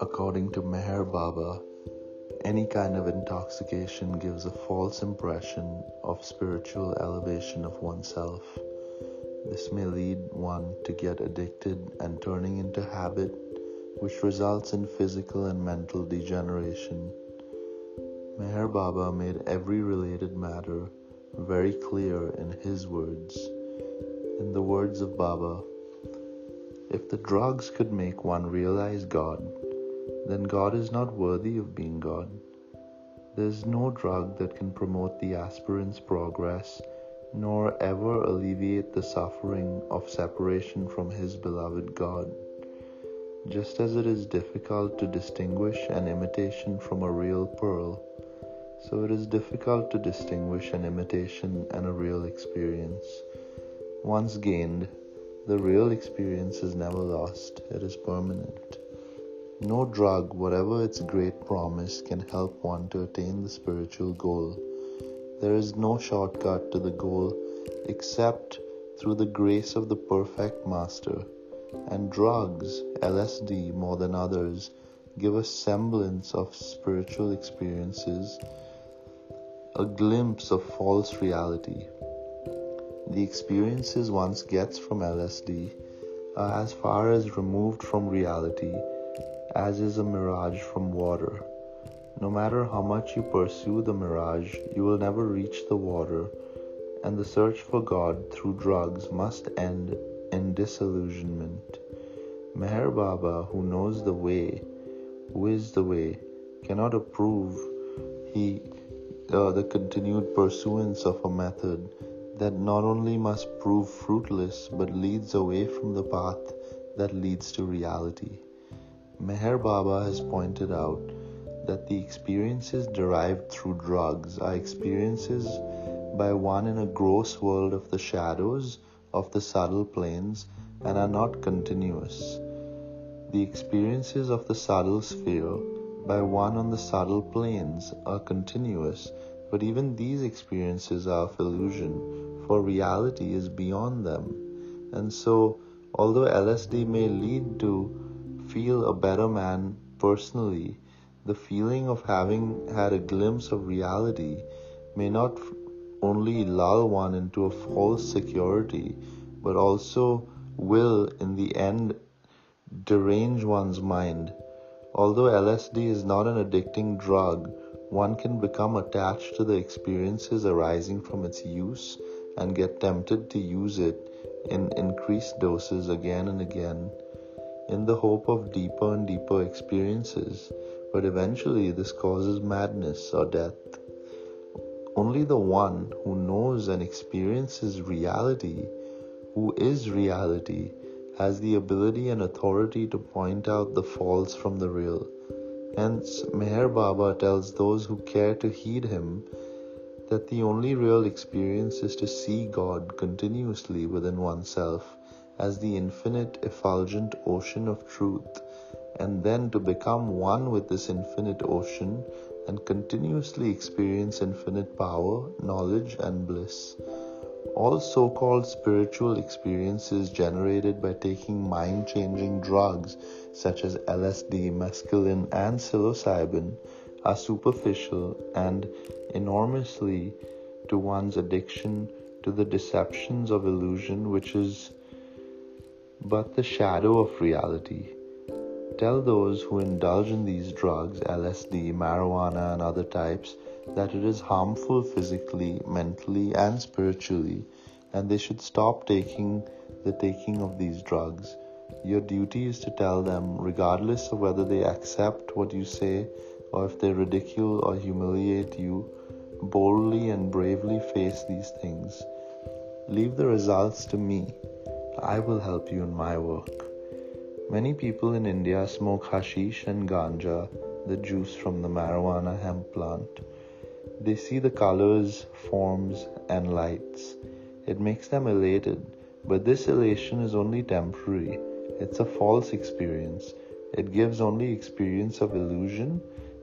According to Meher Baba, any kind of intoxication gives a false impression of spiritual elevation of oneself. This may lead one to get addicted and turning into habit, which results in physical and mental degeneration. Meher Baba made every related matter very clear in his words. In the words of Baba, if the drugs could make one realize God, then God is not worthy of being God. There is no drug that can promote the aspirant's progress, nor ever alleviate the suffering of separation from his beloved God. Just as it is difficult to distinguish an imitation from a real pearl, so it is difficult to distinguish an imitation and a real experience. Once gained, the real experience is never lost, it is permanent. No drug, whatever its great promise, can help one to attain the spiritual goal. There is no shortcut to the goal except through the grace of the perfect Master. And drugs, LSD more than others, give a semblance of spiritual experiences, a glimpse of false reality. The experiences one gets from LSD are as far as removed from reality as is a mirage from water. No matter how much you pursue the mirage, you will never reach the water, and the search for God through drugs must end in disillusionment. Meher Baba, who knows the way, who is the way, cannot approve he uh, the continued pursuance of a method that not only must prove fruitless but leads away from the path that leads to reality. Meher Baba has pointed out that the experiences derived through drugs are experiences by one in a gross world of the shadows of the subtle planes and are not continuous. The experiences of the subtle sphere by one on the subtle planes are continuous, but even these experiences are of illusion, for reality is beyond them. And so, although LSD may lead to feel a better man personally, the feeling of having had a glimpse of reality may not only lull one into a false security, but also will, in the end, derange one's mind. Although LSD is not an addicting drug, one can become attached to the experiences arising from its use and get tempted to use it in increased doses again and again in the hope of deeper and deeper experiences, but eventually this causes madness or death. Only the one who knows and experiences reality, who is reality, has the ability and authority to point out the false from the real. Hence, Meher Baba tells those who care to heed him that the only real experience is to see God continuously within oneself as the infinite effulgent ocean of truth, and then to become one with this infinite ocean and continuously experience infinite power, knowledge, and bliss. All so called spiritual experiences generated by taking mind changing drugs such as LSD, mescaline, and psilocybin are superficial and enormously to one's addiction to the deceptions of illusion, which is but the shadow of reality. Tell those who indulge in these drugs, LSD, marijuana, and other types, that it is harmful physically, mentally, and spiritually, and they should stop taking the taking of these drugs. Your duty is to tell them, regardless of whether they accept what you say or if they ridicule or humiliate you, boldly and bravely face these things. Leave the results to me. I will help you in my work. Many people in India smoke hashish and ganja, the juice from the marijuana hemp plant. They see the colors, forms, and lights. It makes them elated, but this elation is only temporary. It's a false experience. It gives only experience of illusion,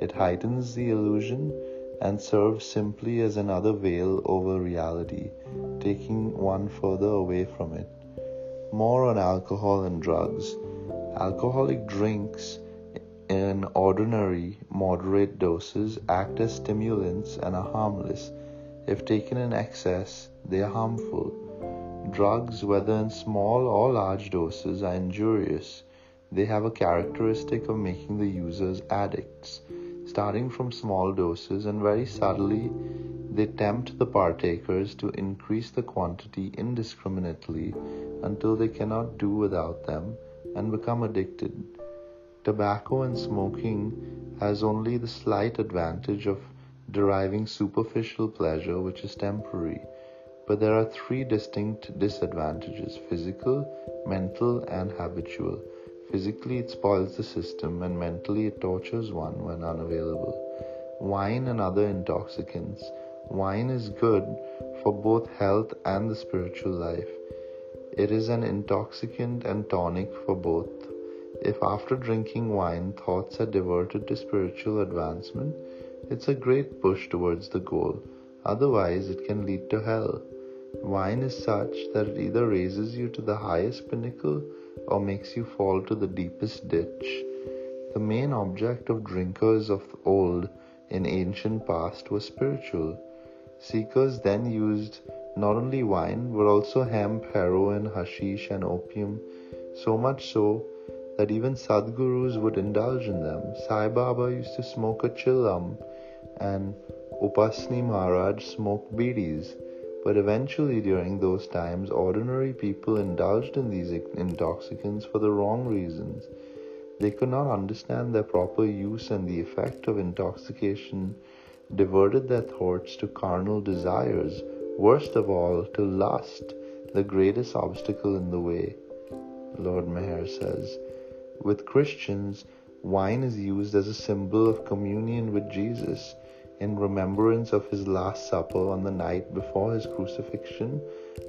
it heightens the illusion, and serves simply as another veil over reality, taking one further away from it. More on alcohol and drugs. Alcoholic drinks in ordinary, moderate doses act as stimulants and are harmless. If taken in excess, they are harmful. Drugs, whether in small or large doses, are injurious. They have a characteristic of making the users addicts. Starting from small doses and very subtly, they tempt the partakers to increase the quantity indiscriminately until they cannot do without them and become addicted. Tobacco and smoking has only the slight advantage of deriving superficial pleasure which is temporary. But there are three distinct disadvantages physical, mental, and habitual. Physically, it spoils the system, and mentally, it tortures one when unavailable. Wine and other intoxicants. Wine is good for both health and the spiritual life. It is an intoxicant and tonic for both. If after drinking wine thoughts are diverted to spiritual advancement, it's a great push towards the goal. Otherwise, it can lead to hell. Wine is such that it either raises you to the highest pinnacle or makes you fall to the deepest ditch. The main object of drinkers of old in ancient past was spiritual. Seekers then used not only wine but also hemp, heroin, hashish, and opium, so much so that even Sadgurus would indulge in them. Sai Baba used to smoke a chillum, and Upasni Maharaj smoked bidis. But eventually, during those times, ordinary people indulged in these intoxicants for the wrong reasons. They could not understand their proper use, and the effect of intoxication diverted their thoughts to carnal desires, worst of all, to lust, the greatest obstacle in the way. Lord Meher says, with Christians, wine is used as a symbol of communion with Jesus in remembrance of his Last Supper on the night before his crucifixion,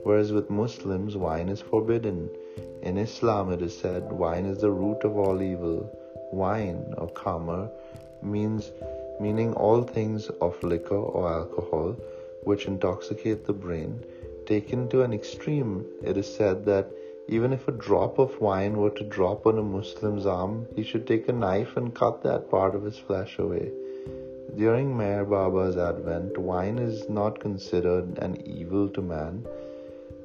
whereas with Muslims, wine is forbidden. In Islam, it is said, wine is the root of all evil. Wine, or khamr, means meaning all things of liquor or alcohol which intoxicate the brain. Taken to an extreme, it is said that even if a drop of wine were to drop on a Muslim's arm, he should take a knife and cut that part of his flesh away. During Meher Baba's advent, wine is not considered an evil to man,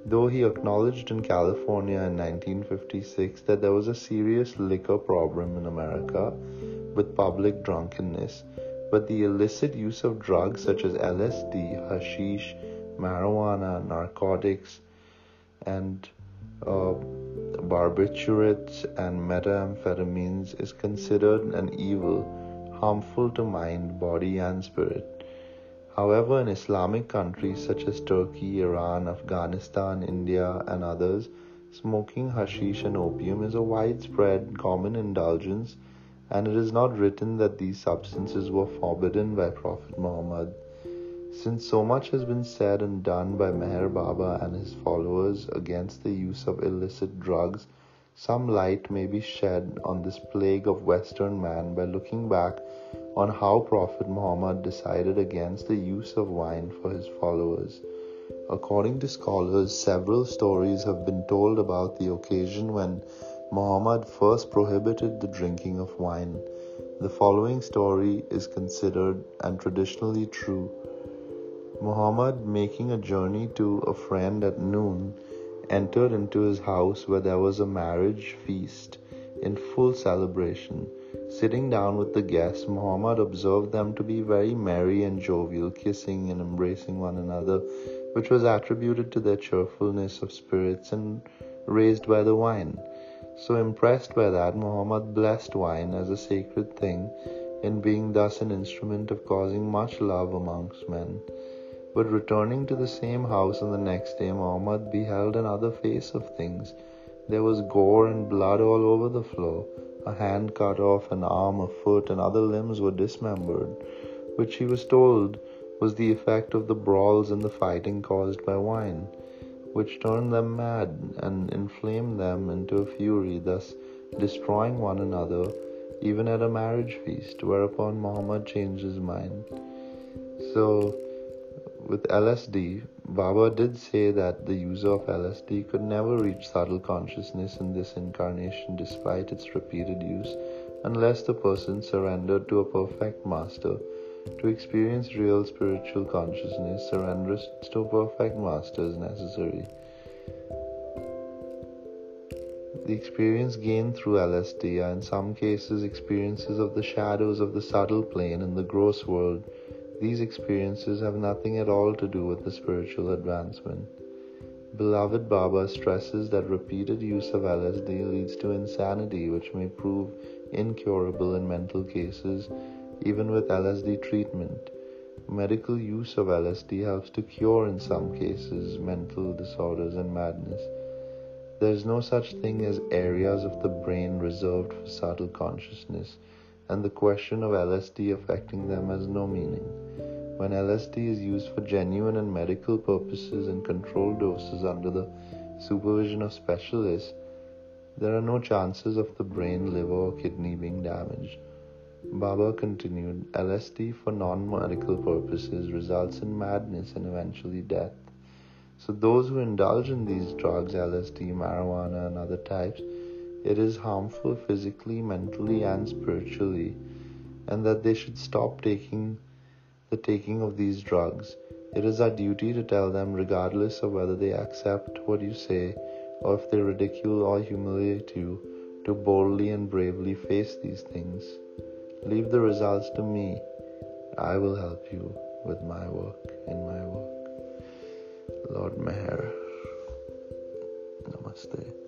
though he acknowledged in California in 1956 that there was a serious liquor problem in America with public drunkenness. But the illicit use of drugs such as LSD, hashish, marijuana, narcotics, and uh, barbiturates, and methamphetamines is considered an evil harmful to mind, body, and spirit. However, in Islamic countries such as Turkey, Iran, Afghanistan, India, and others, smoking hashish and opium is a widespread common indulgence, and it is not written that these substances were forbidden by Prophet Muhammad. Since so much has been said and done by Meher Baba and his followers against the use of illicit drugs, some light may be shed on this plague of Western man by looking back on how Prophet Muhammad decided against the use of wine for his followers. According to scholars, several stories have been told about the occasion when Muhammad first prohibited the drinking of wine. The following story is considered and traditionally true. Muhammad, making a journey to a friend at noon, entered into his house where there was a marriage feast in full celebration. Sitting down with the guests, Muhammad observed them to be very merry and jovial, kissing and embracing one another, which was attributed to their cheerfulness of spirits and raised by the wine. So impressed by that, Muhammad blessed wine as a sacred thing, in being thus an instrument of causing much love amongst men. But returning to the same house on the next day, Muhammad beheld another face of things. There was gore and blood all over the floor. A hand cut off, an arm, a foot, and other limbs were dismembered, which he was told was the effect of the brawls and the fighting caused by wine, which turned them mad and inflamed them into a fury, thus destroying one another even at a marriage feast, whereupon Muhammad changed his mind. So, with LSD, Baba did say that the user of LSD could never reach subtle consciousness in this incarnation despite its repeated use unless the person surrendered to a perfect master. To experience real spiritual consciousness, surrender to a perfect master is necessary. The experience gained through LSD are in some cases experiences of the shadows of the subtle plane in the gross world. These experiences have nothing at all to do with the spiritual advancement. Beloved Baba stresses that repeated use of LSD leads to insanity, which may prove incurable in mental cases, even with LSD treatment. Medical use of LSD helps to cure, in some cases, mental disorders and madness. There is no such thing as areas of the brain reserved for subtle consciousness, and the question of LSD affecting them has no meaning. When LSD is used for genuine and medical purposes in controlled doses under the supervision of specialists, there are no chances of the brain, liver, or kidney being damaged. Baba continued LSD for non medical purposes results in madness and eventually death. So, those who indulge in these drugs, LSD, marijuana, and other types, it is harmful physically, mentally, and spiritually, and that they should stop taking the taking of these drugs. It is our duty to tell them, regardless of whether they accept what you say or if they ridicule or humiliate you, to boldly and bravely face these things. Leave the results to me. I will help you with my work in my work. Lord Meher. Namaste.